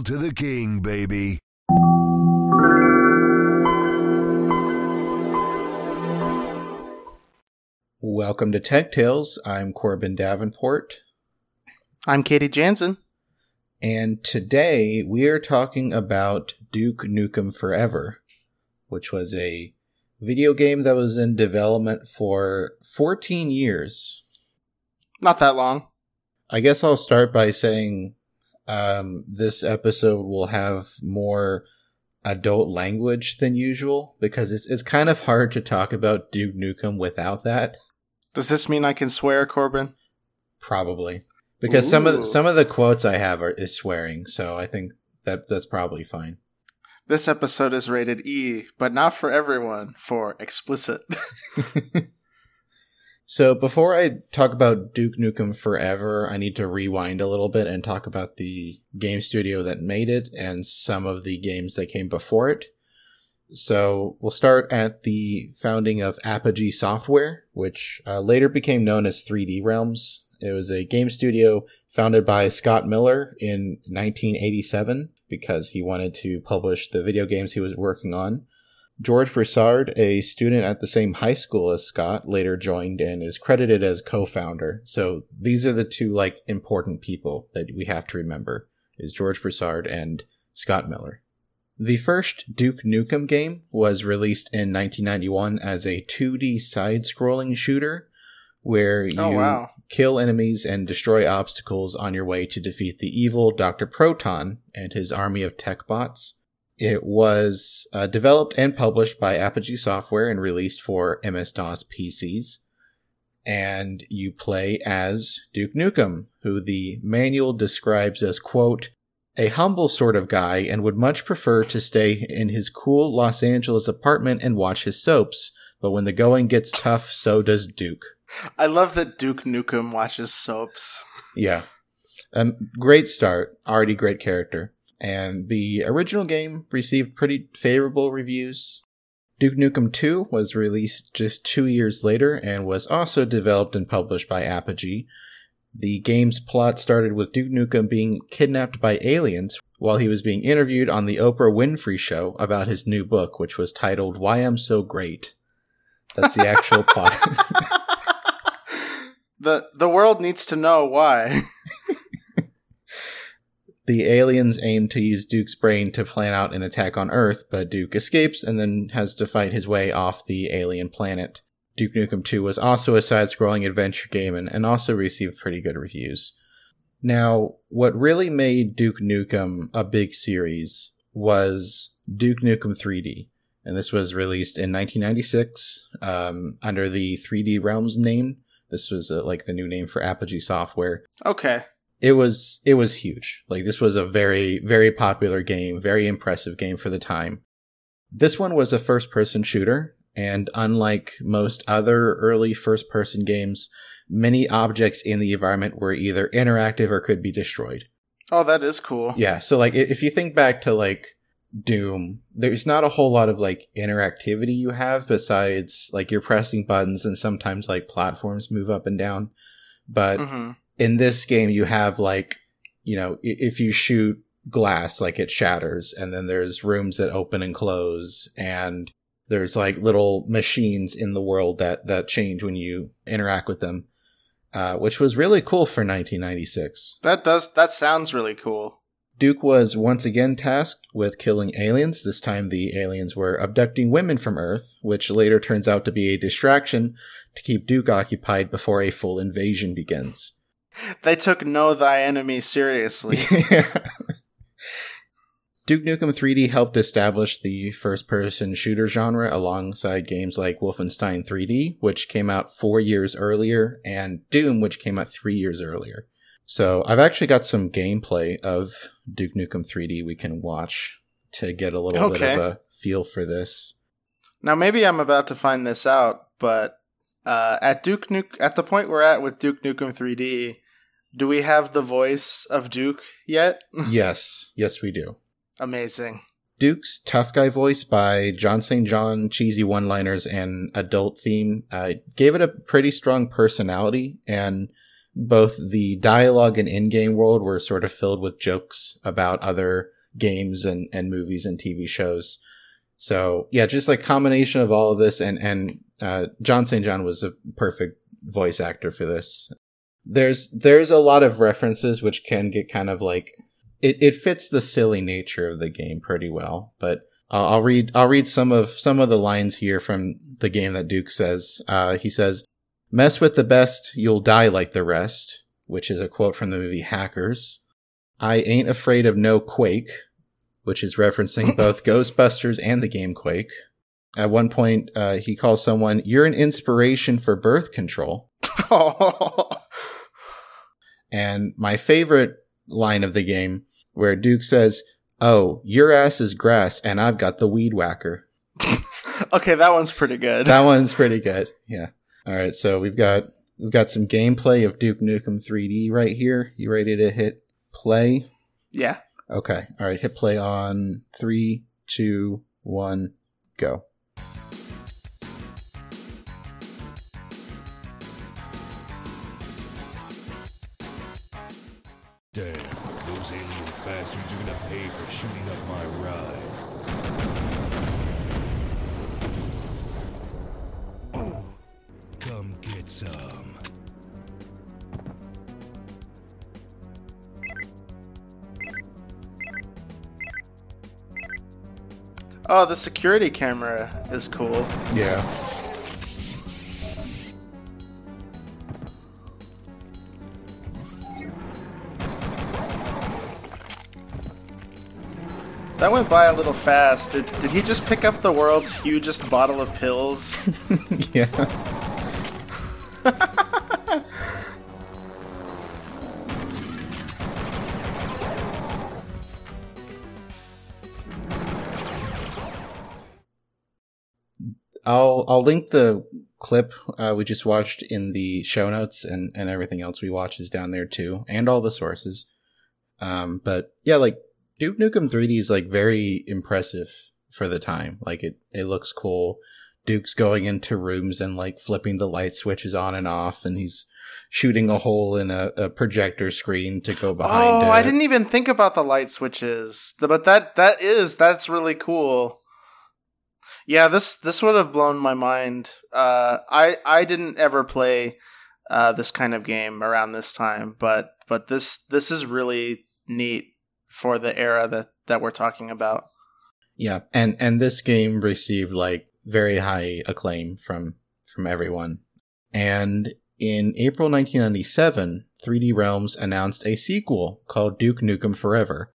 Hail to the king, baby. Welcome to Tech Tales. I'm Corbin Davenport, I'm Katie Janzen. and today we are talking about Duke Nukem Forever, which was a video game that was in development for 14 years. Not that long. I guess I'll start by saying um, this episode will have more adult language than usual because it's it's kind of hard to talk about Duke Nukem without that. Does this mean I can swear, Corbin? Probably because some of the, some of the quotes I have are is swearing, so I think that that's probably fine. This episode is rated E, but not for everyone, for explicit. So before I talk about Duke Nukem Forever, I need to rewind a little bit and talk about the game studio that made it and some of the games that came before it. So we'll start at the founding of Apogee Software, which uh, later became known as 3D Realms. It was a game studio founded by Scott Miller in 1987 because he wanted to publish the video games he was working on. George Broussard, a student at the same high school as Scott, later joined and is credited as co-founder. So these are the two like important people that we have to remember is George Broussard and Scott Miller. The first Duke Nukem game was released in 1991 as a 2D side-scrolling shooter where oh, you Oh, wow. kill enemies and destroy obstacles on your way to defeat the evil Dr. Proton and his army of tech bots. It was uh, developed and published by Apogee Software and released for MS DOS PCs. And you play as Duke Nukem, who the manual describes as, quote, a humble sort of guy and would much prefer to stay in his cool Los Angeles apartment and watch his soaps. But when the going gets tough, so does Duke. I love that Duke Nukem watches soaps. Yeah. Um, great start. Already great character. And the original game received pretty favorable reviews. Duke Nukem 2 was released just two years later and was also developed and published by Apogee. The game's plot started with Duke Nukem being kidnapped by aliens while he was being interviewed on the Oprah Winfrey Show about his new book, which was titled Why I'm So Great. That's the actual plot. the the world needs to know why. the aliens aim to use Duke's brain to plan out an attack on Earth, but Duke escapes and then has to fight his way off the alien planet. Duke Nukem 2 was also a side scrolling adventure game and, and also received pretty good reviews. Now, what really made Duke Nukem a big series was Duke Nukem 3D. And this was released in 1996 um, under the 3D Realms name. This was uh, like the new name for Apogee Software okay. It was it was huge. Like this was a very very popular game, very impressive game for the time. This one was a first person shooter and unlike most other early first person games, many objects in the environment were either interactive or could be destroyed. Oh, that is cool. Yeah, so like if you think back to like Doom, there's not a whole lot of like interactivity you have besides like you're pressing buttons and sometimes like platforms move up and down. But hmm in this game you have like you know if you shoot glass like it shatters and then there's rooms that open and close and there's like little machines in the world that that change when you interact with them uh, which was really cool for 1996 That does that sounds really cool. duke was once again tasked with killing aliens. This time the aliens were abducting women from earth which later turns out to be a distraction to keep duke occupied before a full invasion begins They took Know Thy Enemy seriously. Duke Nukem 3D helped establish the first person shooter genre alongside games like Wolfenstein 3D, which came out four years earlier, and Doom, which came out three years earlier. So I've actually got some gameplay of Duke Nukem 3D we can watch to get a little bit of a feel for this. now maybe I'm about to find this out, but uh, at Duke Nuke at the point we're at with Duke Nukem 3D, do we have the voice of Duke yet? yes, yes, we do. Amazing. Duke's tough guy voice by John St. John, cheesy one liners, and adult theme uh, gave it a pretty strong personality. And both the dialogue and in-game world were sort of filled with jokes about other games and, and movies and TV shows. So yeah, just like combination of all of this and, and, uh, John St. John was a perfect voice actor for this. There's, there's a lot of references which can get kind of like, it, it fits the silly nature of the game pretty well, but uh, I'll read, I'll read some of, some of the lines here from the game that Duke says. Uh, he says, mess with the best, you'll die like the rest, which is a quote from the movie Hackers. I ain't afraid of no quake, which is referencing both Ghostbusters and the game Quake. At one point, uh, he calls someone, You're an inspiration for birth control. and my favorite line of the game, where Duke says, Oh, your ass is grass, and I've got the weed whacker. okay, that one's pretty good. That one's pretty good. Yeah. All right, so we've got we've got some gameplay of Duke Nukem 3D right here. You ready to hit play? Yeah. Okay. All right. Hit play on three, two, one, go. Oh, the security camera is cool. Yeah. That went by a little fast. Did, did he just pick up the world's hugest bottle of pills? yeah. I'll link the clip uh, we just watched in the show notes, and and everything else we watch is down there too, and all the sources. Um, but yeah, like Duke Nukem 3D is like very impressive for the time. Like it it looks cool. Duke's going into rooms and like flipping the light switches on and off, and he's shooting a hole in a, a projector screen to go behind. oh, it. I didn't even think about the light switches. But that that is that's really cool. Yeah, this this would have blown my mind. Uh, I I didn't ever play uh, this kind of game around this time, but but this this is really neat for the era that that we're talking about. Yeah, and and this game received like very high acclaim from from everyone. And in April 1997, 3D Realms announced a sequel called Duke Nukem Forever.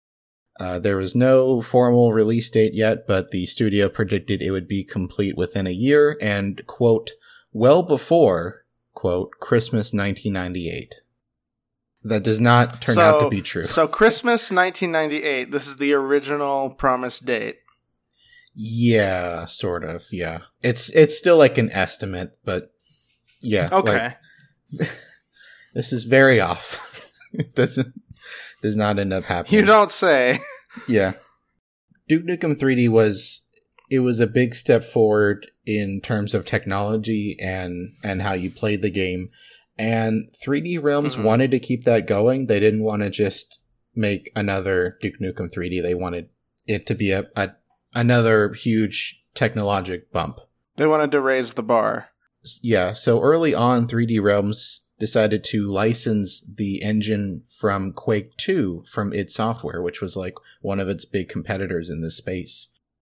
Uh, there was no formal release date yet, but the studio predicted it would be complete within a year and, quote, well before, quote, Christmas 1998. That does not turn out to be true. So Christmas 1998. This is the original promised date. Yeah, sort of. Yeah, it's it's still like an estimate, but yeah. Okay. like, this is very off. it doesn't does not end up happening. you don't say. Yeah. Duke Nukem 3D was it was a big step forward in terms of technology and and how you played the game. And 3D Realms Mhm. wanted to keep that going. They didn't want to just make another Duke Nukem 3D. They wanted it to be a, a another huge technologic bump. They wanted to raise the bar. Yeah, so early on, 3D Realms decided to license the engine from Quake 2 from id Software, which was like one of its big competitors in this space.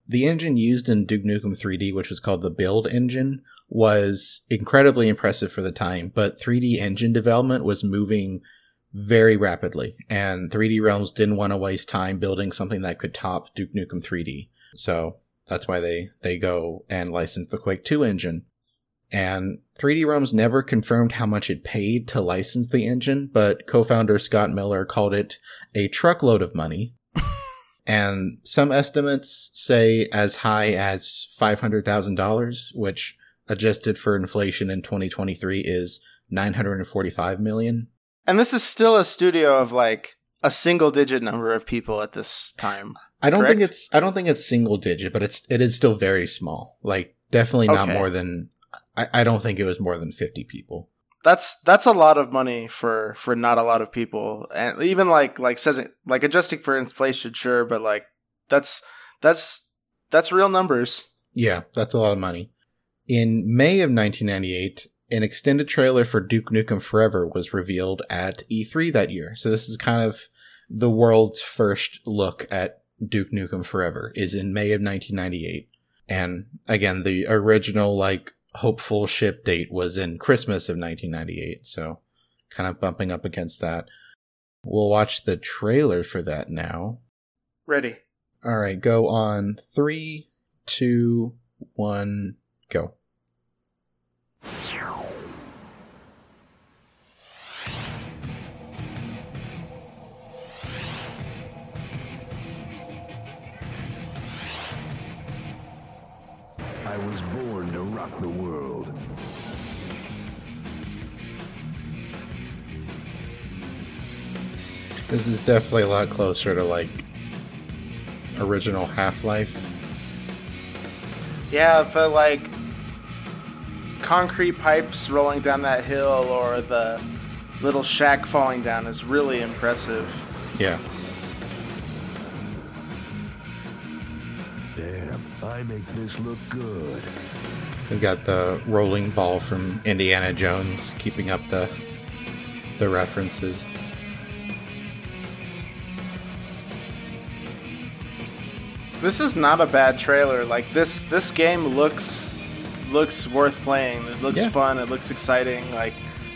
The engine used in Duke Nukem 3D, which was called the Build engine, was incredibly impressive for the time, but 3D engine development was moving very rapidly, and 3D Realms didn't want to waste time building something that could top Duke Nukem 3D. So that's why they, they go and license the Quake 2 engine. And 3D Realms never confirmed how much it paid to license the engine, but co-founder Scott Miller called it a truckload of money. and some estimates say as high as $500,000, which adjusted for inflation in 2023 is 945 million. And this is still a studio of like a single digit number of people at this time. I don't think it's I don't think it's single digit, but it's it is still very small. Like definitely not Okay. more than I, I don't think it was more than 50 people. That's that's a lot of money for for not a lot of people, and even like like setting like adjusting for inflation, sure, but like that's that's that's real numbers. Yeah, that's a lot of money. In May of 1998, an extended trailer for Duke Nukem Forever was revealed at E3 that year. So this is kind of the world's first look at Duke Nukem Forever is in May of 1998. And again, the original like hopeful ship date was in Christmas of 1998. So kind of bumping up against that. We'll watch the trailer for that now. Ready. All right, go on three, two, one, go. I was born This is definitely a lot closer to like original Half Life. Yeah, the like concrete pipes rolling down that hill or the little shack falling down is really impressive. Yeah. Damn, I make this look good. We've got the rolling ball from Indiana Jones keeping up the the references. This is not a bad trailer. Like this this game looks looks worth playing. It looks Yeah. fun. It looks exciting. Like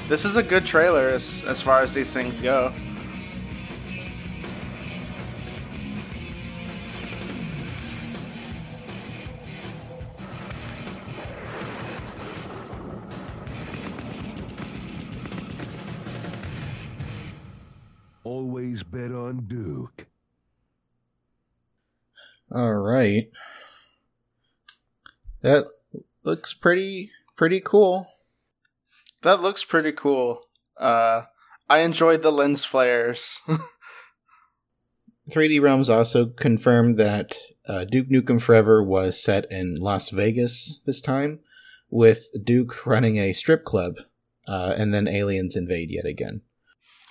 this is a good trailer as as far as these things go. Looks pretty pretty cool. That looks pretty cool. Uh I enjoyed the lens flares. 3D Realms also confirmed that uh, Duke Nukem Forever was set in Las Vegas this time, with Duke running a strip club, uh, and then aliens invade yet again.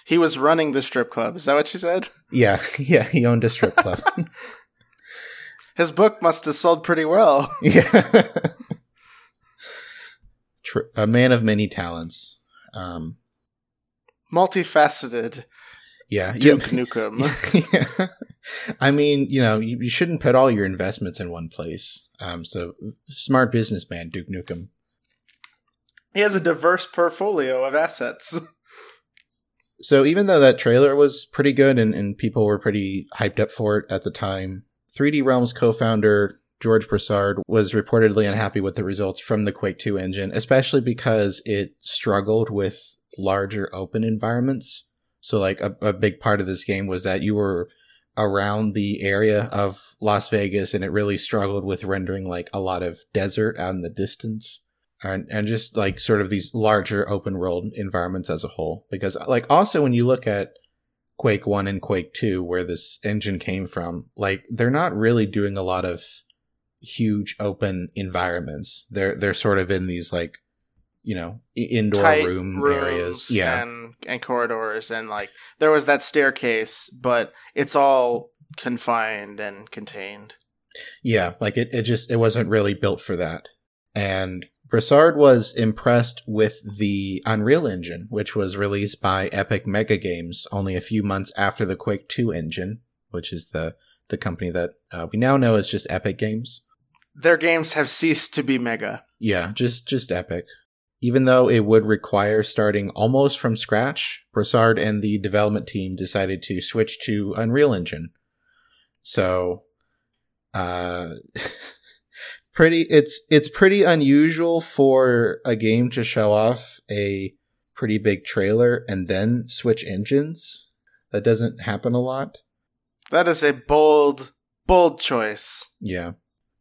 he was running the strip club. Is that what you said? Yeah, yeah, he owned a strip club. His book must have sold pretty well. yeah, Tr- a man of many talents. Um, Multifaceted yeah, Duke yeah. Nukem. yeah. I mean, you know, you, you shouldn't put all your investments in one place. Um, so smart businessman, Duke Nukem. He has a diverse portfolio of assets. So even though that trailer was pretty good and, and people were pretty hyped up for it at the time, 3D Realms co-founder George Broussard was reportedly unhappy with the results from the Quake 2 engine, especially because it struggled with larger open environments. So like a, a big part of this game was that you were around the area of Las Vegas and it really struggled with rendering like a lot of desert out in the distance and and just like sort of these larger open world environments as a whole because like also when you look at Quake 1 and Quake 2 where this engine came from like they're not really doing a lot of huge open environments they're they're sort of in these like you know indoor Tight room areas yeah and and corridors and like there was that staircase, but it's all confined and contained. Yeah, like it, it just it wasn't really built for that. And Broussard was impressed with the Unreal Engine, which was released by Epic Mega Games only a few months after the Quake 2 engine, which is the the company that uh, we now know is just Epic Games. Their games have ceased to be mega. Yeah, just just Epic. Even though it would require starting almost from scratch, Broussard and the development team decided to switch to Unreal Engine. So, uh, pretty it's it's pretty unusual for a game to show off a pretty big trailer and then switch engines. That doesn't happen a lot. That is a bold, bold choice. Yeah.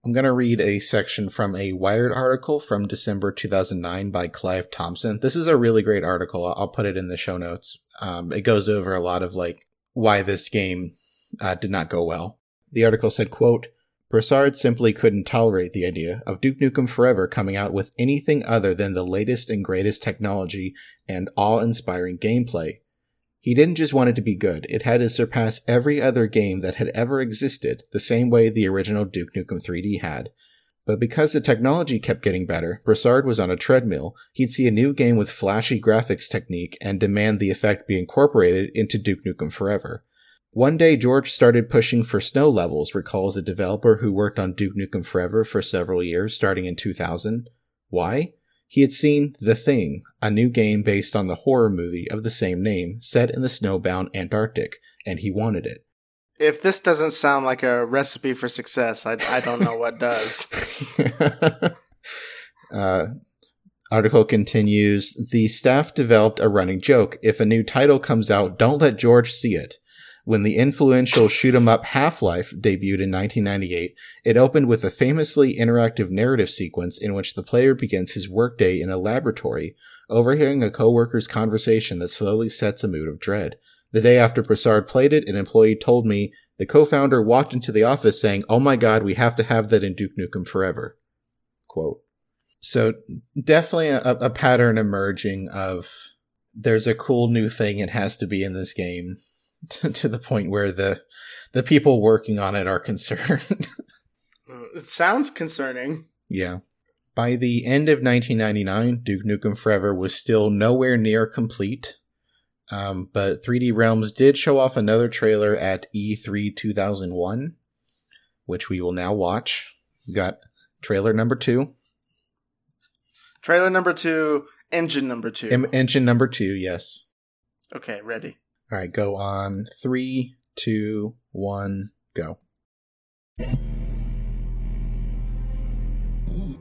I'm going to read a section from a Wired article from December 2009 by Clive Thompson. This is a really great article. I'll- put it in the show notes. Um, it goes over a lot of like why this game uh, did not go well. The article said, quote, Broussard simply couldn't tolerate the idea of Duke Nukem Forever coming out with anything other than the latest and greatest technology and awe inspiring gameplay. He didn't just want it to be good, it had to surpass every other game that had ever existed, the same way the original Duke Nukem 3D had. But because the technology kept getting better, Broussard was on a treadmill. He'd see a new game with flashy graphics technique and demand the effect be incorporated into Duke Nukem Forever. One day, George started pushing for snow levels, recalls a developer who worked on Duke Nukem Forever for several years, starting in 2000. Why? He had seen The Thing, a new game based on the horror movie of the same name, set in the snowbound Antarctic, and he wanted it. If this doesn't sound like a recipe for success, I, I don't know what does. uh, article continues The staff developed a running joke. If a new title comes out, don't let George see it. When the influential shoot 'em up Half Life debuted in 1998, it opened with a famously interactive narrative sequence in which the player begins his workday in a laboratory, overhearing a coworker's conversation that slowly sets a mood of dread. The day after Broussard played it, an employee told me the co-founder walked into the office saying, "Oh my God, we have to have that in Duke Nukem Forever." Quote. So definitely a, a pattern emerging of there's a cool new thing it has to be in this game to, the point where the the people working on it are concerned. it sounds concerning. Yeah. By the end of 1999, Duke Nukem Forever was still nowhere near complete. Um, but 3D Realms did show off another trailer at E3 2001, which we will now watch. We got trailer number two. Trailer number two, engine number two. Em- engine number two, yes. Okay, ready. All right, go on three, two, one, go. People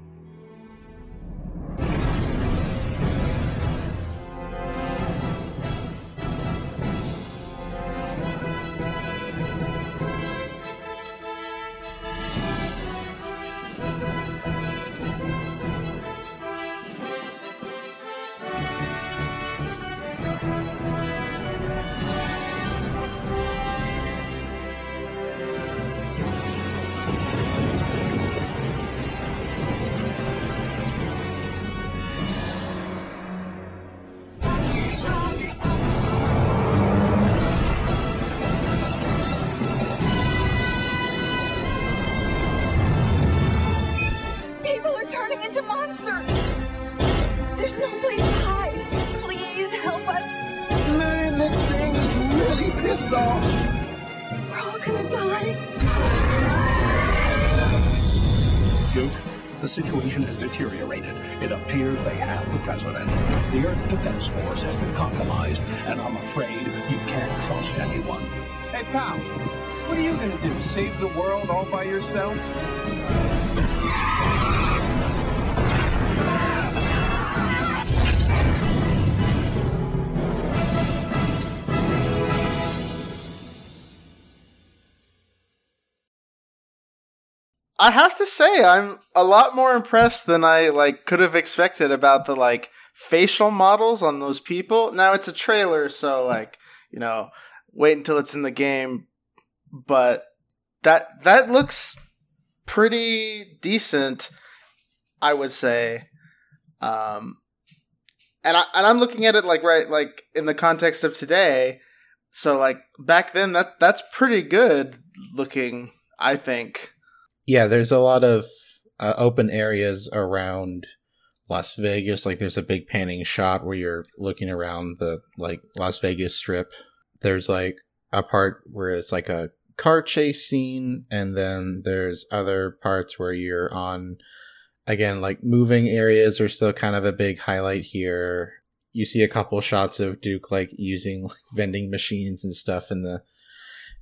yourself? I have to say, I'm a lot more impressed than I like could have expected about the like facial models on those people. Now it's a trailer, so like you know, wait until it's in the game. But that that looks pretty decent, I would say. Um, and I and I'm looking at it like right like in the context of today. So like back then, that that's pretty good looking. I think. Yeah, there's a lot of uh, open areas around Las Vegas. Like there's a big panning shot where you're looking around the like Las Vegas strip. There's like a part where it's like a car chase scene and then there's other parts where you're on again like moving areas are still kind of a big highlight here. You see a couple shots of Duke like using like, vending machines and stuff in the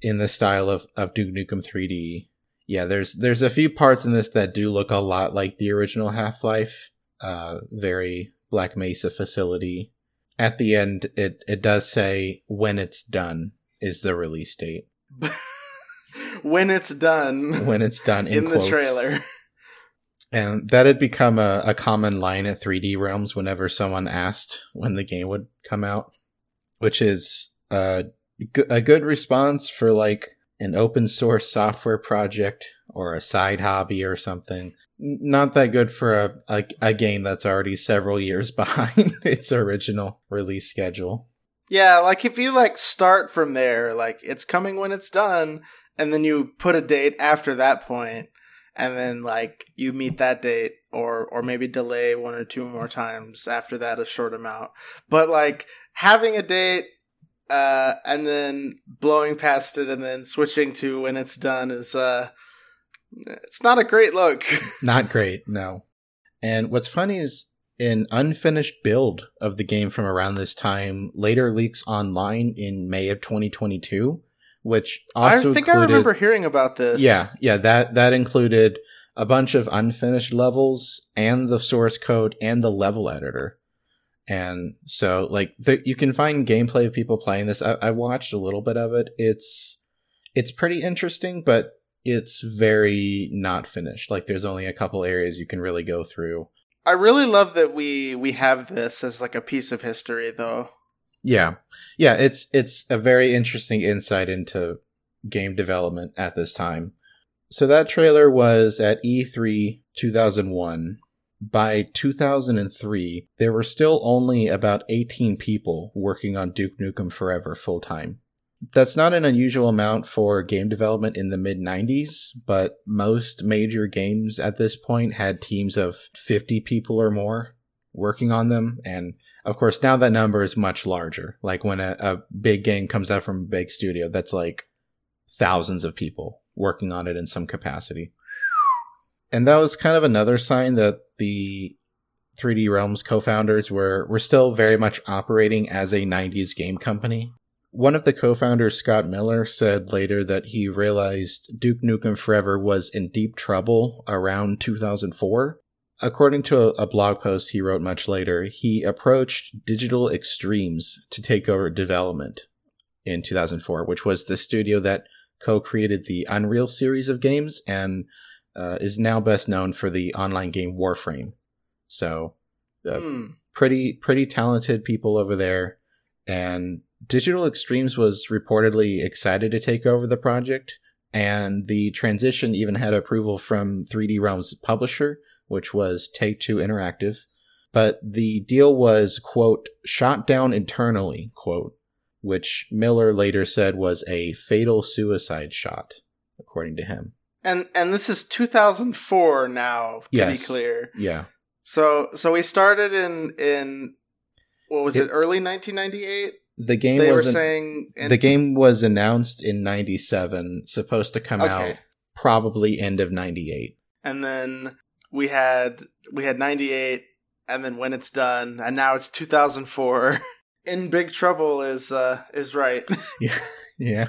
in the style of, of Duke Nukem 3D yeah, there's there's a few parts in this that do look a lot like the original Half Life. Uh, very Black Mesa facility. At the end, it it does say when it's done is the release date. when it's done. When it's done in, in the quotes. trailer. And that had become a, a common line at 3D Realms whenever someone asked when the game would come out, which is uh, g- a good response for like an open source software project or a side hobby or something. Not that good for a, a, a game that's already several years behind its original release schedule. Yeah, like if you like start from there, like it's coming when it's done, and then you put a date after that point, and then like you meet that date, or or maybe delay one or two more times after that, a short amount. But like having a date, uh, and then blowing past it, and then switching to when it's done is uh, it's not a great look. Not great, no. And what's funny is an unfinished build of the game from around this time later leaks online in May of 2022, which also I think I remember hearing about this. Yeah, yeah, that that included a bunch of unfinished levels and the source code and the level editor. And so, like, the, you can find gameplay of people playing this. I, I watched a little bit of it. It's it's pretty interesting, but it's very not finished. Like, there's only a couple areas you can really go through. I really love that we we have this as like a piece of history, though. Yeah, yeah, it's it's a very interesting insight into game development at this time. So that trailer was at E E3 2001. By 2003, there were still only about 18 people working on Duke Nukem Forever full time. That's not an unusual amount for game development in the mid 90s, but most major games at this point had teams of 50 people or more working on them. And of course, now that number is much larger. Like when a, a big game comes out from a big studio, that's like thousands of people working on it in some capacity. And that was kind of another sign that the 3D Realms co-founders were were still very much operating as a 90s game company. One of the co-founders, Scott Miller, said later that he realized Duke Nukem Forever was in deep trouble around 2004. According to a, a blog post he wrote much later, he approached Digital Extremes to take over development in 2004, which was the studio that co-created the Unreal series of games and uh, is now best known for the online game Warframe. So, uh, Hmm. pretty pretty talented people over there, and Digital Extremes was reportedly excited to take over the project, and the transition even had approval from 3D Realms' publisher, which was Take Two Interactive. But the deal was quote shot down internally quote, which Miller later said was a fatal suicide shot, according to him. And and this is 2004 now, to Yes. be clear. Yeah, So so we started in in what was it, It- early 1998? the game They were was saying in, the game was announced in 97 supposed to come out probably end of 98 and then we had we had 98 and then when it's done and now it's 2004. in big trouble is uh is right. yeah yeah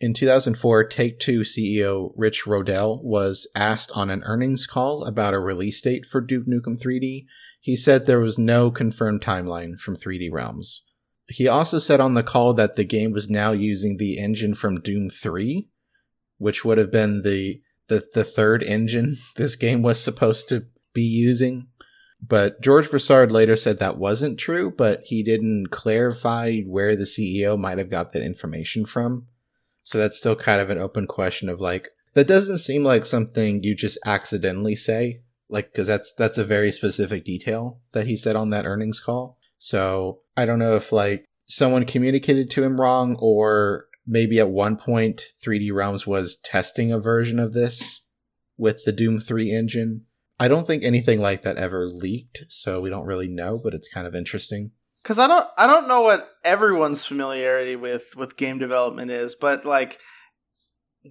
in 2004 take two ceo rich roedel was asked on an earnings call about a release date for duke nukem 3d he said there was no confirmed timeline from 3d realms he also said on the call that the game was now using the engine from doom 3 which would have been the the, the third engine this game was supposed to be using But George Broussard later said that wasn't true, but he didn't clarify where the CEO might have got that information from. So that's still kind of an open question of like, that doesn't seem like something you just accidentally say, like, cause that's, that's a very specific detail that he said on that earnings call. So I don't know if like someone communicated to him wrong or maybe at one point 3D Realms was testing a version of this with the Doom 3 engine. I don't think anything like that ever leaked, so we don't really know, but it's kind of interesting. Cuz I don't I don't know what everyone's familiarity with with game development is, but like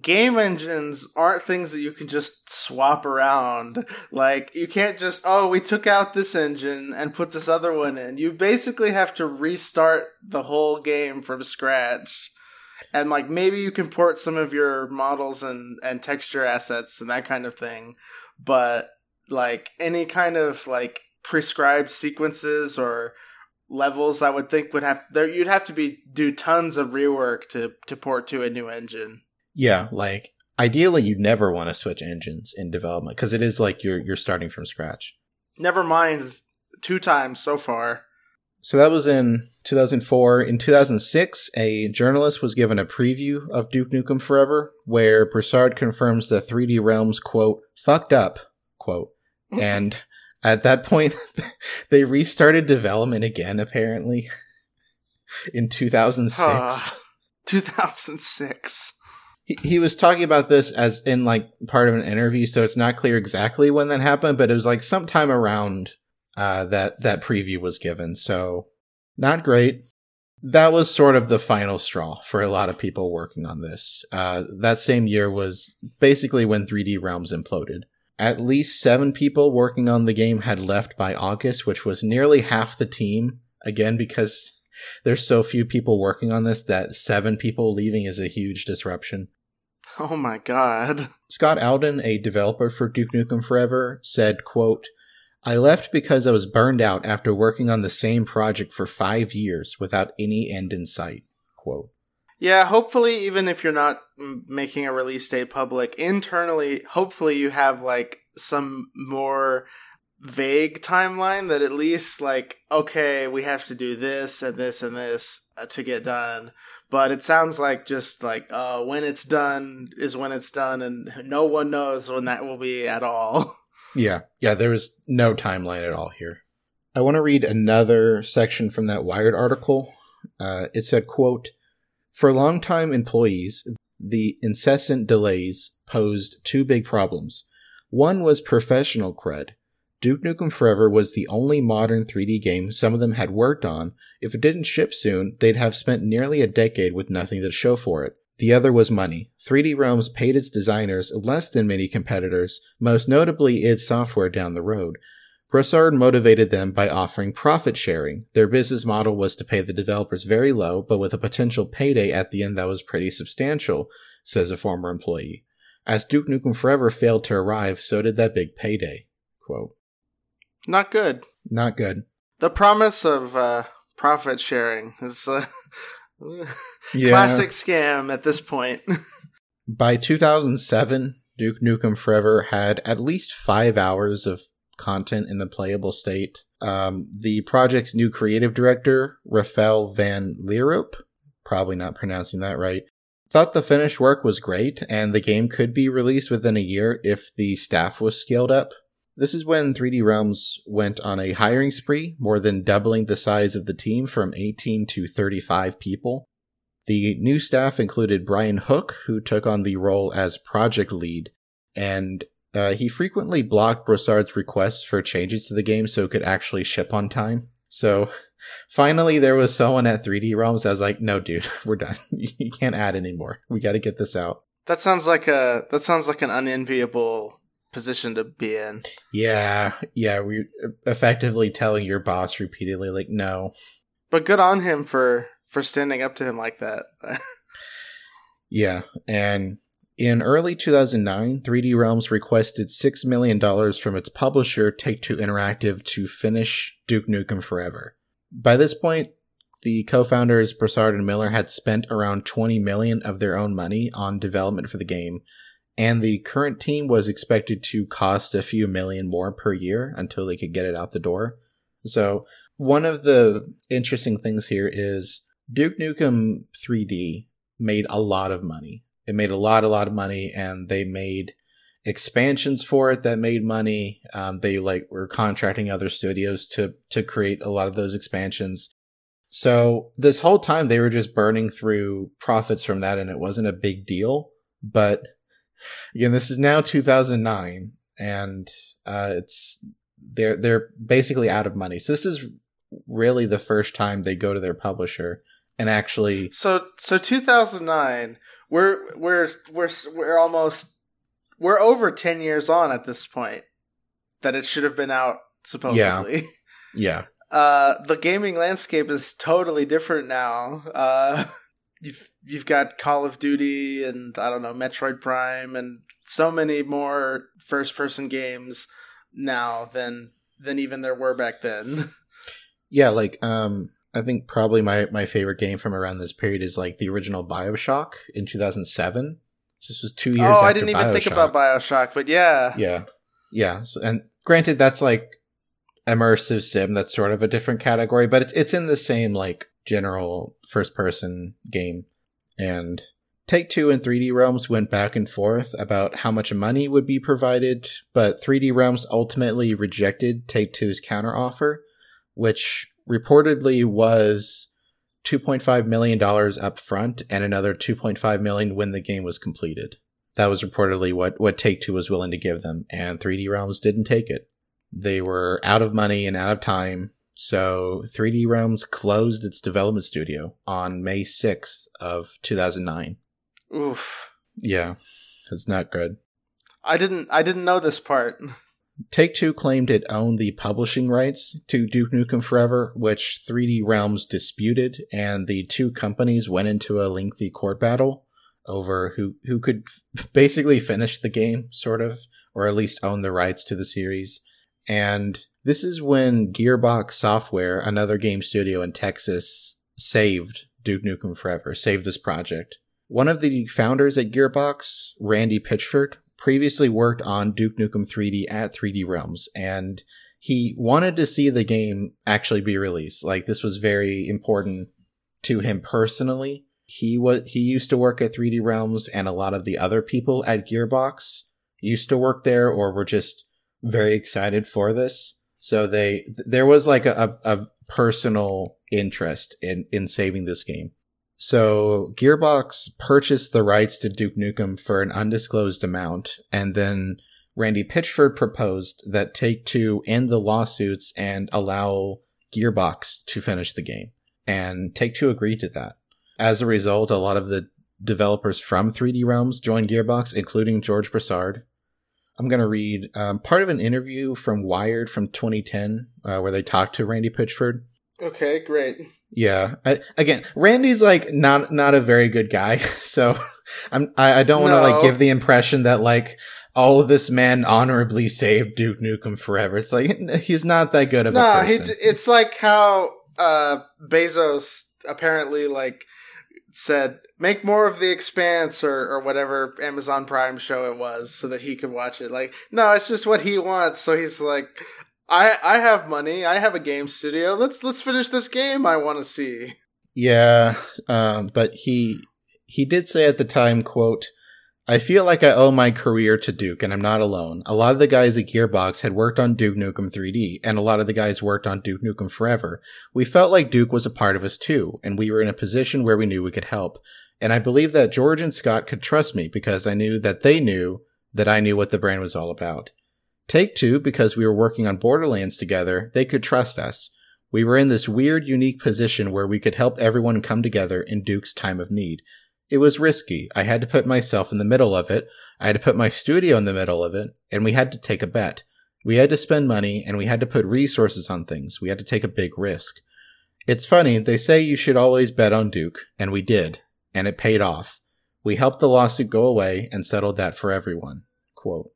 game engines aren't things that you can just swap around. Like you can't just oh, we took out this engine and put this other one in. You basically have to restart the whole game from scratch. And like maybe you can port some of your models and and texture assets and that kind of thing, but like any kind of like prescribed sequences or levels I would think would have there you'd have to be do tons of rework to to port to a new engine. Yeah, like ideally you'd never want to switch engines in development because it is like you're you're starting from scratch. Never mind two times so far. So that was in 2004. In 2006, a journalist was given a preview of Duke Nukem Forever, where Broussard confirms the 3D Realms quote fucked up quote, and at that point, they restarted development again. Apparently, in 2006. Huh. 2006. He, he was talking about this as in like part of an interview, so it's not clear exactly when that happened, but it was like sometime around uh, that that preview was given. So not great. That was sort of the final straw for a lot of people working on this. Uh, that same year was basically when 3D Realms imploded. At least seven people working on the game had left by August, which was nearly half the team. Again, because there's so few people working on this that seven people leaving is a huge disruption. Oh my god. Scott Alden, a developer for Duke Nukem Forever, said, quote, I left because I was burned out after working on the same project for five years without any end in sight. Quote. Yeah, hopefully, even if you're not making a release date public, internally, hopefully you have like some more vague timeline that at least like, okay, we have to do this and this and this uh, to get done. But it sounds like just like uh, when it's done is when it's done, and no one knows when that will be at all. Yeah, yeah, there was no timeline at all here. I want to read another section from that Wired article. Uh, it said, quote, For longtime employees, the incessant delays posed two big problems. One was professional cred. Duke Nukem Forever was the only modern 3D game some of them had worked on. If it didn't ship soon, they'd have spent nearly a decade with nothing to show for it. The other was money. 3D Realms paid its designers less than many competitors, most notably id Software down the road. Broussard motivated them by offering profit sharing. Their business model was to pay the developers very low, but with a potential payday at the end that was pretty substantial, says a former employee. As Duke Nukem Forever failed to arrive, so did that big payday. Quote. Not good. Not good. The promise of uh, profit sharing is uh, Yeah. classic scam at this point. By 2007, Duke Nukem Forever had at least five hours of content in a playable state. Um, the project's new creative director, Raphael van Lierop, probably not pronouncing that right, thought the finished work was great and the game could be released within a year if the staff was scaled up. This is when 3D Realms went on a hiring spree, more than doubling the size of the team from 18 to 35 people. The new staff included Brian Hook, who took on the role as project lead, and uh, he frequently blocked Broussard's requests for changes to the game so it could actually ship on time. So finally, there was someone at 3D Realms that was like, "No, dude, we're done. you can't add anymore. We got to get this out." that sounds like a that sounds like an unenviable position to be in. Yeah, yeah, we effectively telling your boss repeatedly, like, "No, But good on him for for standing up to him like that. Yeah, and in early 2009, 3D Realms requested $6 million from its publisher, Take Two Interactive, to finish Duke Nukem Forever. By this point, the co-founders Broussard and Miller had spent around 20 million of their own money on development for the game, and the current team was expected to cost a few million more per year until they could get it out the door. So, one of the interesting things here is Duke Nukem 3D made a lot of money. It made a lot, a lot of money, and they made expansions for it that made money. Um, they like were contracting other studios to to create a lot of those expansions. So this whole time they were just burning through profits from that, and it wasn't a big deal. But again, this is now 2009, and uh, it's they're they're basically out of money. So this is really the first time they go to their publisher and actually so so 2009. We're we're we're we're almost we're over 10 years on at this point that it should have been out supposedly. yeah Uh the gaming landscape is totally different now. Uh you've you've got Call of Duty and I don't know Metroid Prime and so many more first person games now than than even there were back then. yeah like um i think probably my my favorite game from around this period is like the original bioshock in 2007 this was two years oh, I didn't even think about BioShock, but yeah. yeah yeah so, and granted that's like immersive sim that's sort of a different category, but it's it's in the same like general first person game. And Take Two and 3D Realms went back and forth about how much money would be provided, but 3D Realms ultimately rejected Take Two's counteroffer, which reportedly was 2.5 million dollars up front and another 2.5 million when the game was completed. That was reportedly what what Take Two was willing to give them, and 3D Realms didn't take it. They were out of money and out of time, so 3D Realms closed its development studio on May 6th of 2009. Oof. Yeah, it's not good. I didn't I didn't know this part. Take Two claimed it owned the publishing rights to Duke Nukem Forever, which 3D Realms disputed, and the two companies went into a lengthy court battle over who who could basically finish the game, sort of, or at least own the rights to the series. And this is when Gearbox Software, another game studio in Texas, saved Duke Nukem Forever, saved this project. One of the founders at Gearbox, Randy Pitchford, previously worked on Duke Nukem 3D at 3D Realms, and he wanted to see the game actually be released. Like this was very important to him personally. He was he used to work at 3D Realms, and a lot of the other people at Gearbox used to work there or were just very excited for this. So they there was like a, a, personal interest in in saving this game. So Gearbox purchased the rights to Duke Nukem for an undisclosed amount, and then Randy Pitchford proposed that Take Two end the lawsuits and allow Gearbox to finish the game. And Take Two agreed to that. As a result, a lot of the developers from 3D Realms joined Gearbox, including George Broussard. I'm going to read um, part of an interview from Wired from 2010 uh, where they talked to Randy Pitchford. Okay, great. Yeah. I, again, Randy's like not not a very good guy, so I'm I, I don't want to No. like give the impression that like oh this man honorably saved Duke Nukem forever. It's like he's not that good of a No, he, person. it's like how uh, Bezos apparently like said make more of the Expanse or or whatever Amazon Prime show it was so that he could watch it. Like, no, it's just what he wants. So he's like, I I have money. I have a game studio. Let's let's finish this game. I want to see. Yeah, um, but he he did say at the time, "quote I feel like I owe my career to Duke, and I'm not alone. A lot of the guys at Gearbox had worked on Duke Nukem 3D, and a lot of the guys worked on Duke Nukem Forever. We felt like Duke was a part of us too, and we were in a position where we knew we could help. And I believe that George and Scott could trust me because I knew that they knew that I knew what the brand was all about. Take Two, because we were working on Borderlands together, they could trust us. We were in this weird, unique position where we could help everyone come together in Duke's time of need. It was risky. I had to put myself in the middle of it. I had to put my studio in the middle of it, and we had to take a bet. We had to spend money, and we had to put resources on things. We had to take a big risk. It's funny, they say you should always bet on Duke, and we did, and it paid off. We helped the lawsuit go away and settled that for everyone. Quote.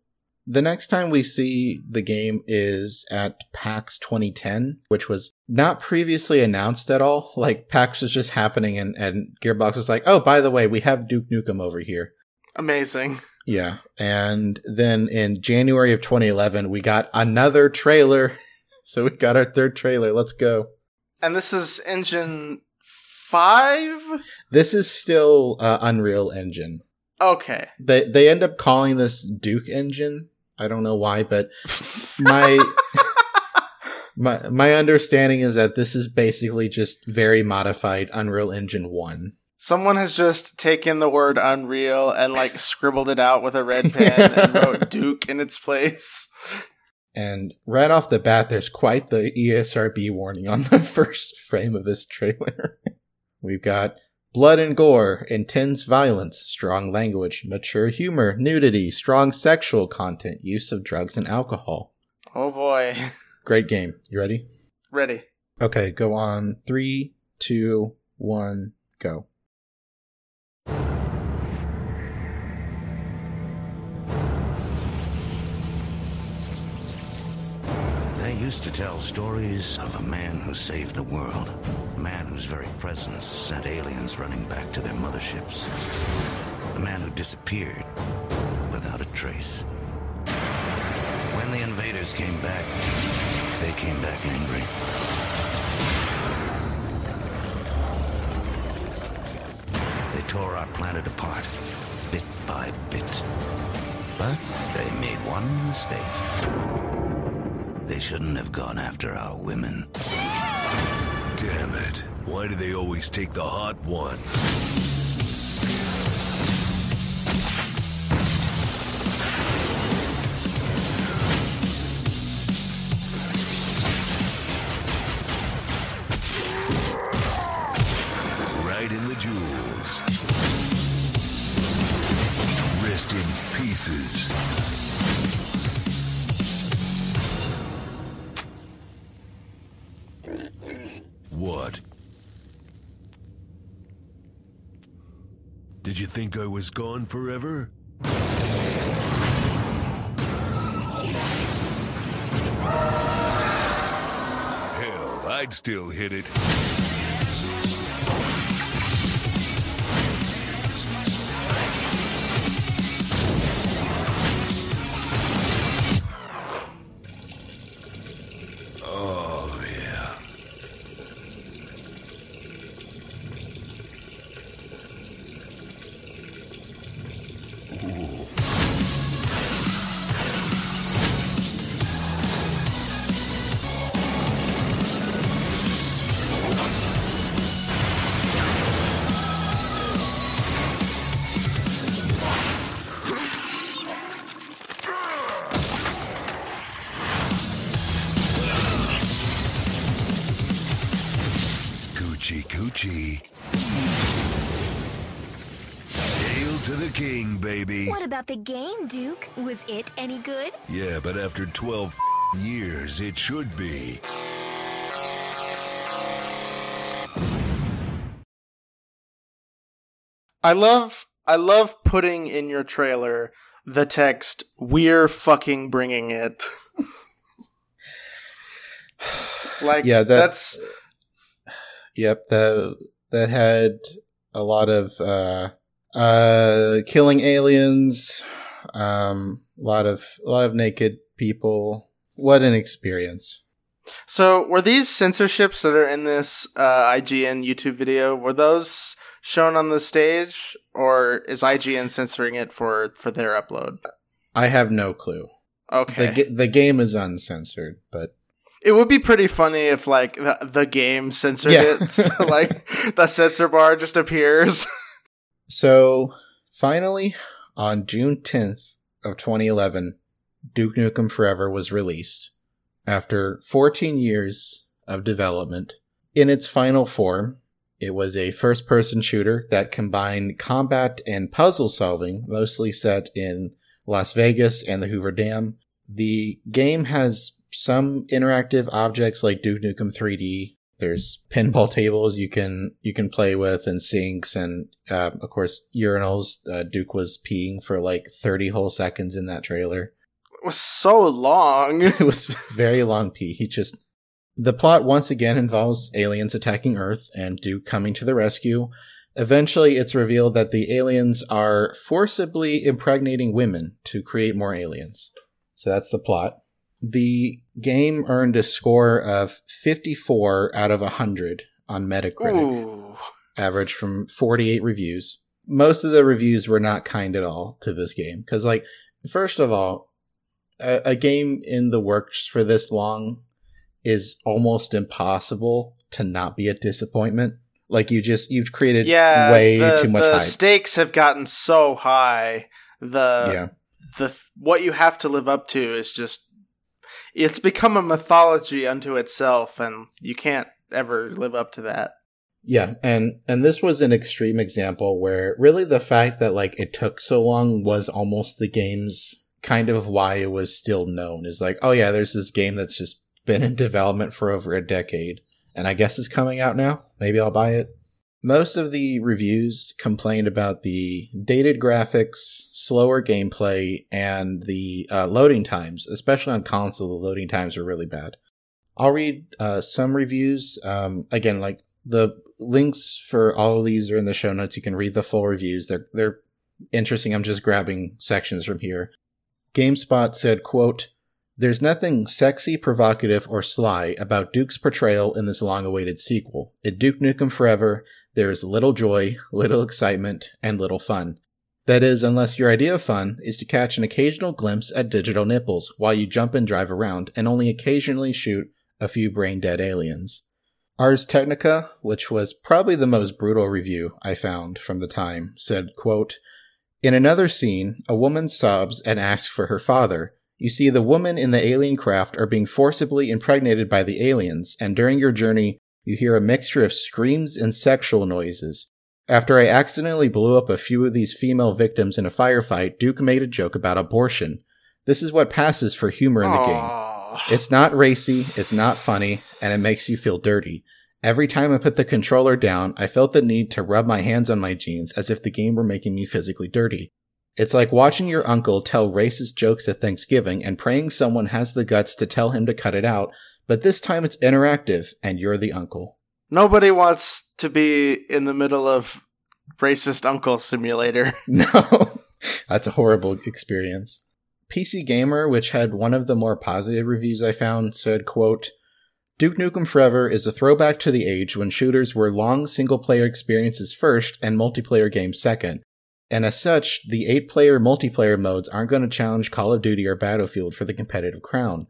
The next time we see the game is at PAX 2010, which was not previously announced at all. Like PAX was just happening and, and Gearbox was like, oh, by the way, we have Duke Nukem over here. Amazing. Yeah. And then in January of 2011, we got another trailer. So we got our third trailer. Let's go. And this is engine five. This is still uh, Unreal Engine. Okay. They they end up calling this Duke Engine. I don't know why, but my my my understanding is that this is basically just very modified Unreal Engine 1. Someone has just taken the word Unreal and like scribbled it out with a red pen and wrote Duke in its place. And right off the bat there's quite the ESRB warning on the first frame of this trailer. We've got blood and gore, intense violence, strong language, mature humor, nudity, strong sexual content, use of drugs and alcohol. Oh boy. Great game. You ready? Ready. Okay, go on. Three, two, one, go. To tell stories of a man who saved the world. A man whose very presence sent aliens running back to their motherships. A man who disappeared without a trace. When the invaders came back, They came back angry. They tore our planet apart, bit by bit. But they made one mistake. They shouldn't have gone after our women. Damn it. Why do they always take the hot ones? Think I was gone forever? Hell, I'd still hit it. The game, Duke? Was it any good? Yeah, but after 12 years, it should be. I love I love putting in your trailer the text "We're fucking bringing it." like Yeah, that- that's Yep, that that had a lot of uh uh killing aliens, um a lot of a lot of naked people. What an experience. so. Were these censorships that are in this uh, IGN YouTube video were those shown on the stage, or is IGN censoring it for for their upload? I have no clue. Okay, The the game is uncensored, but It would be pretty funny if like the, the game censored Yeah. it, so, like the censor bar just appears. So, finally, on June 10th of 2011, Duke Nukem Forever was released after 14 years of development. In its final form, it was a first person shooter that combined combat and puzzle solving, mostly set in Las Vegas and the Hoover Dam. The game has some interactive objects like Duke Nukem 3D. There's pinball tables you can you can play with and sinks and uh, of course urinals. Uh, Duke was peeing for like 30 whole seconds in that trailer. it was so long. It was very long pee. He just the plot once again involves aliens attacking Earth and Duke coming to the rescue. Eventually, it's revealed that the aliens are forcibly impregnating women to create more aliens. So that's the plot. The game earned a score of 54 out of 100 on Metacritic Ooh. average from 48 reviews. Most of the reviews were not kind at all to this game because, like, first of all, a, a game in the works for this long is almost impossible to not be a disappointment. Like, you just you've created Yeah, way the, too much the hype. stakes have gotten so high. The yeah, the what you have to live up to is just it's become a mythology unto itself, and you can't ever live up to that. yeah, and and this was an extreme example where really the fact that like it took so long was almost the game's kind of why it was still known. Is like, oh yeah, there's this game that's just been in development for over a decade, and I guess it's coming out now. Maybe I'll buy it. Most of the reviews complained about the dated graphics, slower gameplay, and the uh, loading times. Especially on console, the loading times are really bad. I'll read uh, some reviews. Um, again, like the links for all of these are in the show notes. You can read the full reviews. They're they're interesting. I'm just grabbing sections from here. GameSpot said, "quote There's nothing sexy, provocative, or sly about Duke's portrayal in this long awaited sequel. In Duke Nukem Forever, there is little joy, little excitement, and little fun. That is, unless your idea of fun is to catch an occasional glimpse at digital nipples while you jump and drive around and only occasionally shoot a few brain dead aliens. Ars Technica, which was probably the most brutal review I found from the time, said, quote, In another scene, a woman sobs and asks for her father. You see, the woman in the alien craft are being forcibly impregnated by the aliens, and during your journey, you hear a mixture of screams and sexual noises. After I accidentally blew up a few of these female victims in a firefight, Duke made a joke about abortion. This is what passes for humor in the game. It's not racy, it's not funny, and it makes you feel dirty. Every time I put the controller down, I felt the need to rub my hands on my jeans as if the game were making me physically dirty. It's like watching your uncle tell racist jokes at Thanksgiving and praying someone has the guts to tell him to cut it out, but this time it's interactive and you're the uncle. Nobody wants to be in the middle of racist uncle simulator. No, that's a horrible experience. PC Gamer, which had one of the more positive reviews I found, said, quote, Duke Nukem Forever is a throwback to the age when shooters were long single player experiences first and multiplayer games second. And as such, the eight player multiplayer modes aren't going to challenge Call of Duty or Battlefield for the competitive crown.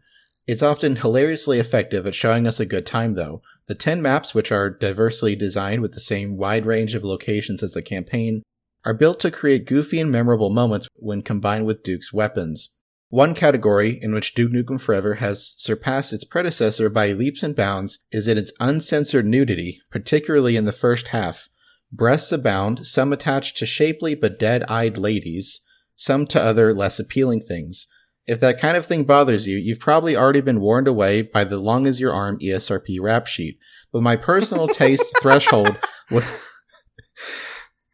It's often hilariously effective at showing us a good time, though. The 10 maps, which are diversely designed with the same wide range of locations as the campaign, are built to create goofy and memorable moments when combined with Duke's weapons. One category in which Duke Nukem Forever has surpassed its predecessor by leaps and bounds is in its uncensored nudity, particularly in the first half. Breasts abound, some attached to shapely but dead eyed ladies, some to other less appealing things. If that kind of thing bothers you, you've probably already been warned away by the long as your arm ESRB rap sheet. But my personal taste threshold was,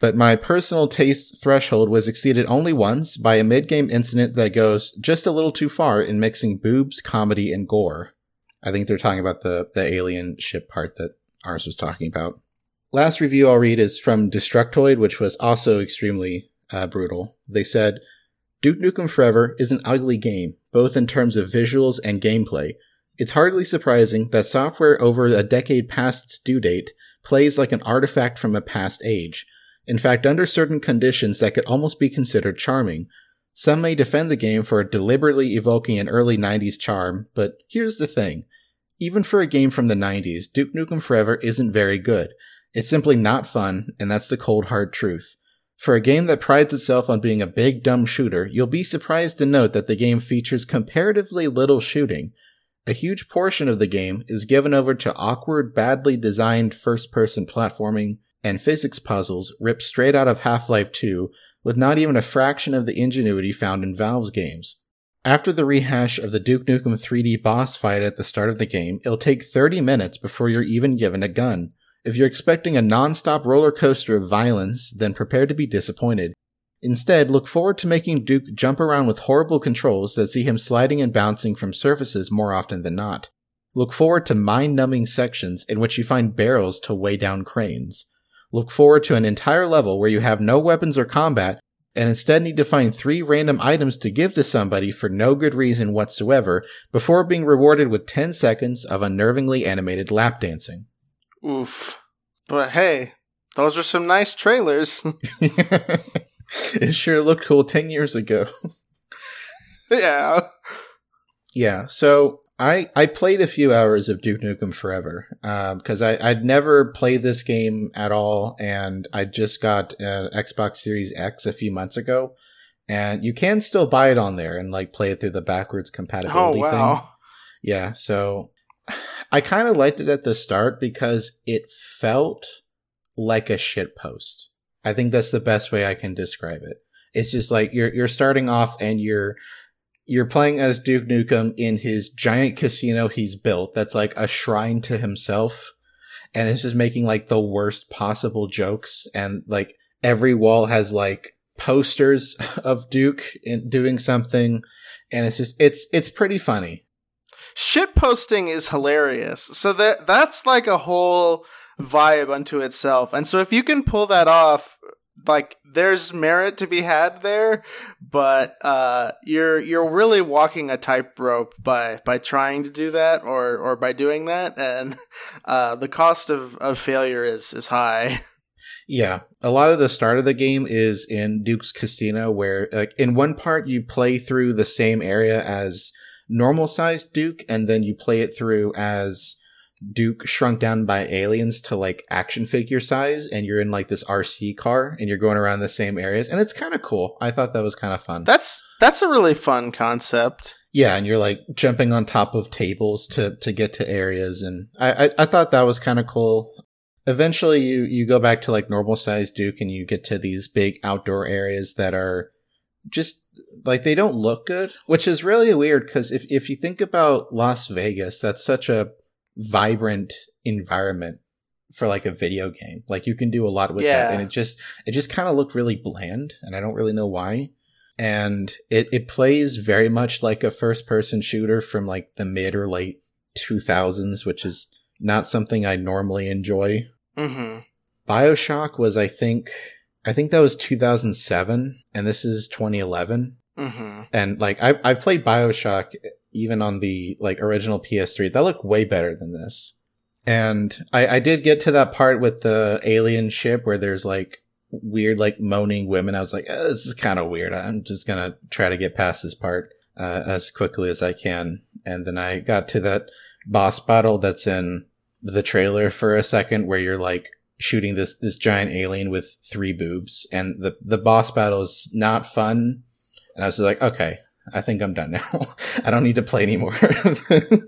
but my personal taste threshold was exceeded only once by a mid-game incident that goes just a little too far in mixing boobs, comedy, and gore. I think they're talking about the the alien ship part that Ars was talking about. Last review I'll read is from Destructoid, which was also extremely uh, brutal. They said. Duke Nukem Forever is an ugly game, both in terms of visuals and gameplay. It's hardly surprising that software over a decade past its due date plays like an artifact from a past age. In fact, under certain conditions, that could almost be considered charming. Some may defend the game for deliberately evoking an early 90s charm, but here's the thing. Even for a game from the 90s, Duke Nukem Forever isn't very good. It's simply not fun, and that's the cold hard truth. For a game that prides itself on being a big dumb shooter, you'll be surprised to note that the game features comparatively little shooting. A huge portion of the game is given over to awkward, badly designed first person platforming and physics puzzles ripped straight out of Half Life 2, with not even a fraction of the ingenuity found in Valve's games. After the rehash of the Duke Nukem 3D boss fight at the start of the game, it'll take 30 minutes before you're even given a gun. If you're expecting a non-stop roller coaster of violence, then prepare to be disappointed. Instead, look forward to making Duke jump around with horrible controls that see him sliding and bouncing from surfaces more often than not. Look forward to mind numbing sections in which you find barrels to weigh down cranes. Look forward to an entire level where you have no weapons or combat and instead need to find three random items to give to somebody for no good reason whatsoever before being rewarded with 10 seconds of unnervingly animated lap dancing. Oof. But hey, those are some nice trailers. it sure looked cool 10 years ago. yeah. Yeah, so I I played a few hours of Duke Nukem Forever because um, I I'd never played this game at all, and I just got an Xbox Series X a few months ago, and you can still buy it on there and like play it through the backwards compatibility oh, wow. thing. Yeah, so I kind of liked it at the start because it felt like a shit post. I think that's the best way I can describe it. It's just like you're you're starting off and you're you're playing as Duke Nukem in his giant casino he's built that's like a shrine to himself and it's just making like the worst possible jokes and like every wall has like posters of Duke in doing something and it's just it's it's pretty funny shit posting is hilarious. So that that's like a whole vibe unto itself. And so if you can pull that off, like there's merit to be had there, but uh, you're you're really walking a tightrope by by trying to do that or or by doing that, and uh, the cost of, of failure is is high. Yeah, a lot of the start of the game is in Duke's Casino, where like in one part you play through the same area as normal sized Duke, and then you play it through as Duke shrunk down by aliens to like action figure size, and you're in like this RC car, and you're going around the same areas, and it's kind of cool. I thought that was kind of fun. That's that's a really fun concept. Yeah, and you're like jumping on top of tables to to get to areas, and I I, I thought that was kind of cool. Eventually, you you go back to like normal sized Duke, and you get to these big outdoor areas that are just like they don't look good, which is really weird because if if you think about Las Vegas, that's such a vibrant environment for like a video game. Like you can do a lot with Yeah. that, and it just it just kind of looked really bland, and I don't really know why. And it it plays very much like a first person shooter from like the mid or late two thousands, which is not something I normally enjoy. hmm Bioshock was, I think, I think that was 2007, and this is 2011 hmm and like I I've played BioShock even on the like original PS3. That looked way better than this. And I I did get to that part with the alien ship where there's like weird like moaning women. I was like, "Uh, this is kind of weird. I'm just gonna try to get past this part uh, as quickly as I can. And then I got to that boss battle that's in the trailer for a second where you're like shooting this this giant alien with three boobs and the the boss battle is not fun and I was like, okay, I think I'm done now. I don't need to play anymore.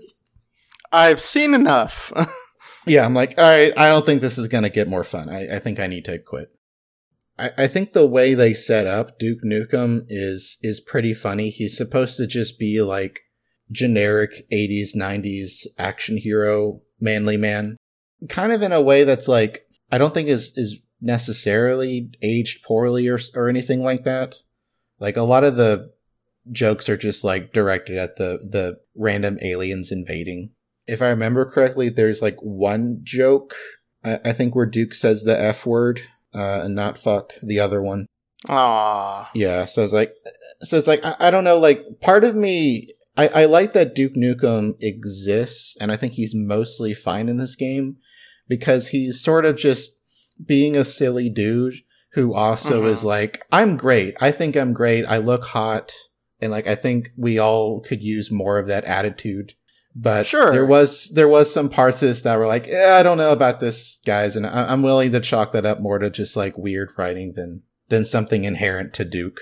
I've seen enough. yeah, I'm like, all right, I don't think this is going to get more fun. I, I think I need to quit. I, I think the way they set up Duke Nukem is is pretty funny. He's supposed to just be like generic 80s, 90s action hero, manly man. Kind of in a way that's like, I don't think is, is necessarily aged poorly or, or anything like that. Like a lot of the jokes are just like directed at the the random aliens invading. If I remember correctly, there's like one joke I, I think where Duke says the f word uh, and not fuck the other one. Aww. Yeah, so it's like, so it's like I, I don't know. Like part of me, I, I like that Duke Nukem exists, and I think he's mostly fine in this game because he's sort of just being a silly dude who also Mhm. is like, I'm great. I think I'm great. I look hot, and like I think we all could use more of that attitude. But Sure. there was there was some parts of this that were like, eh, I don't know about this, guys, and I, I'm willing to chalk that up more to just like weird writing than than something inherent to Duke.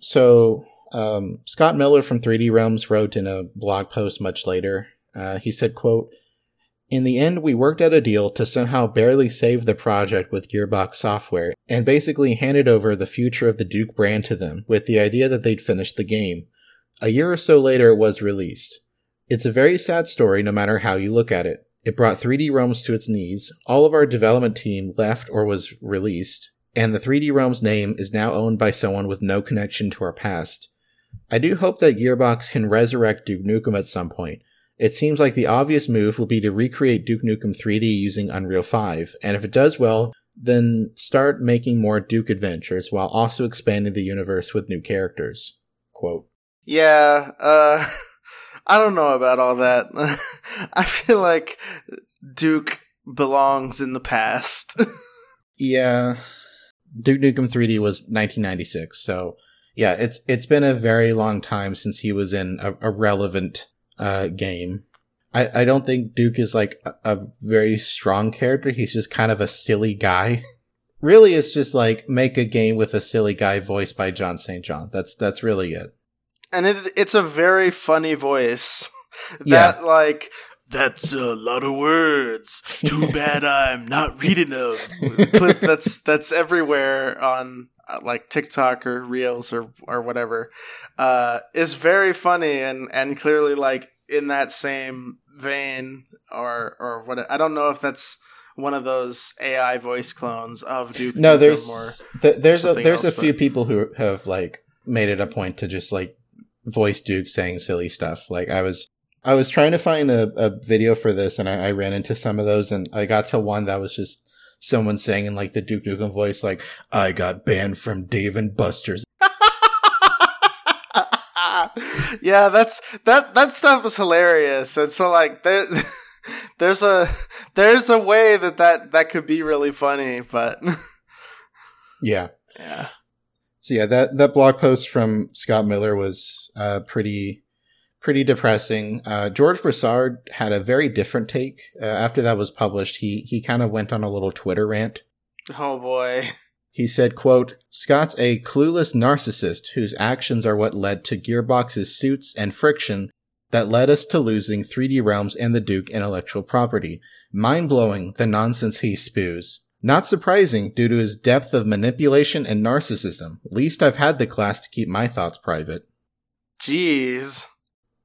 So um, Scott Miller from 3D Realms wrote in a blog post much later. Uh, he said, "quote In the end, we worked out a deal to somehow barely save the project with Gearbox Software, and basically handed over the future of the Duke brand to them, with the idea that they'd finish the game. A year or so later, it was released. It's a very sad story, no matter how you look at it." It brought 3D Realms to its knees. All of our development team left or was released, and the 3D Realms name is now owned by someone with no connection to our past. I do hope that Gearbox can resurrect Duke Nukem at some point. It seems like the obvious move will be to recreate Duke Nukem 3D using Unreal 5, and if it does well, then start making more Duke adventures while also expanding the universe with new characters. Quote. Yeah, uh, I don't know about all that. I feel like Duke belongs in the past. Yeah. Duke Nukem 3D was 1996, so yeah, it's it's been a very long time since he was in a, a relevant uh, game. I, I don't think Duke is like a, a very strong character. He's just kind of a silly guy. really, it's just like make a game with a silly guy voiced by John St. John. That's that's really it. and it, it's a very funny voice. Yeah. that, like, that's a lot of words. Too bad I'm not reading them. That's that's everywhere on like TikTok or Reels or or whatever. Uh, is very funny and and clearly like in that same vein or or what I don't know if that's one of those AI voice clones of Duke. No, there's or- th- there's a there's a else, few but- people who have like made it a point to just like voice Duke saying silly stuff. Like I was I was trying to find a, a video for this and I, I ran into some of those and I got to one that was just someone saying in like the Duke Nukem voice, like, I got banned from Dave and Buster's. yeah, that's that that stuff is hilarious, and so like there, there's a there's a way that that that could be really funny, but Yeah. yeah, So yeah, that that blog post from Scott Miller was uh, pretty pretty depressing. Uh, George Broussard had a very different take uh, after that was published. He he kind of went on a little Twitter rant. oh boy, He said, quote, Scott's a clueless narcissist whose actions are what led to Gearbox's suits and friction that led us to losing 3D Realms and the Duke intellectual property. Mind blowing, the nonsense he spews. Not surprising due to his depth of manipulation and narcissism. Least I've had the class to keep my thoughts private. jeez,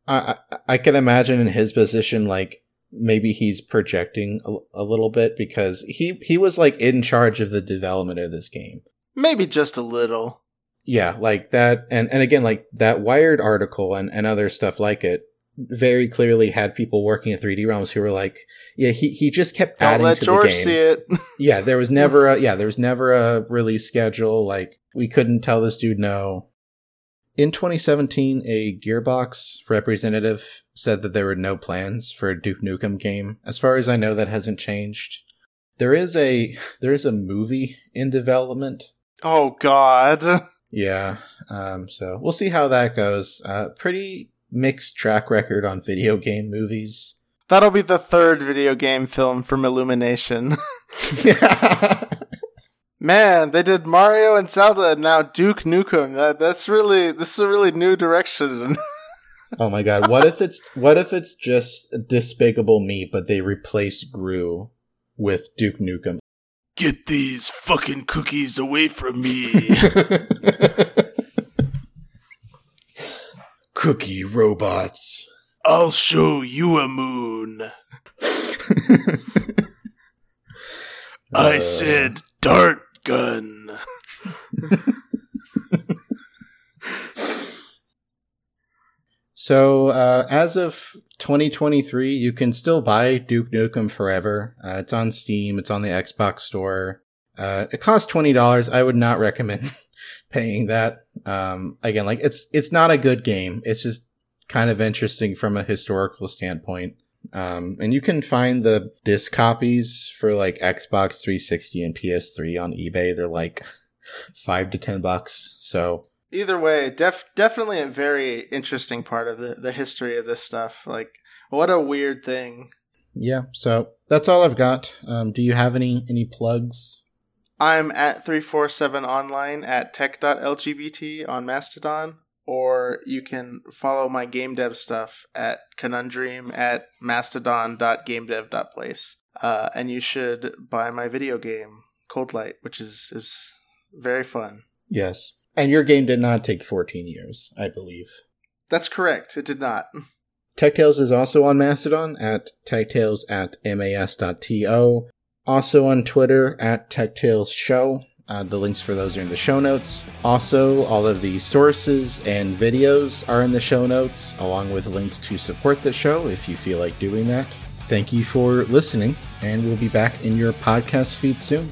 I, I, I can imagine in his position, like, maybe he's projecting a, a little bit because he, he was like in charge of the development of this game. maybe just a little. yeah like that and and again like that wired article and and other stuff like it very clearly had people working at 3d realms who were like yeah he, he just kept Don't adding let to George the game see it. yeah there was never a yeah there was never a release schedule like we couldn't tell this dude no in 2017 a gearbox representative said that there were no plans for a duke nukem game as far as i know that hasn't changed there is a there is a movie in development oh God, yeah. Um, so we'll see how that goes. Uh, pretty mixed track record on video game movies. that'll be the third video game film from Illumination. Man, they did Mario and Zelda, and now Duke Nukem. That that's really this is a really new direction. oh my god. What if it's what if it's just Despicable Me, but they replace Gru with Duke Nukem? Get these fucking cookies away from me. Cookie robots. I'll show you a moon. I said dart gun. So, uh, as of 2023, you can still buy Duke Nukem Forever. Uh, it's on Steam. It's on the Xbox Store. Uh, it costs twenty dollars. I would not recommend paying that. Um, again, like it's it's not a good game. It's just kind of interesting from a historical standpoint. Um, and you can find the disc copies for like Xbox 360 and PS3 on eBay. They're like five to ten bucks. So Either way, def- definitely a very interesting part of the, the history of this stuff. Like, what a weird thing. yeah, so that's all I've got. Um, do you have any any plugs? I'm at 347 online at tech.lgbt on Mastodon, or you can follow my game dev stuff at conundrum at mastodon.gamedev.place. Uh, and you should buy my video game, Cold Light, which is, is very fun. Yes. And your game did not take 14 years, I believe. That's correct. It did not. TechTales is also on Mastodon at TechTales at mas.to. Also on Twitter at TechTales Show. Uh, the links for those are in the show notes. Also, all of the sources and videos are in the show notes, along with links to support the show if you feel like doing that. Thank you for listening, and we'll be back in your podcast feed soon.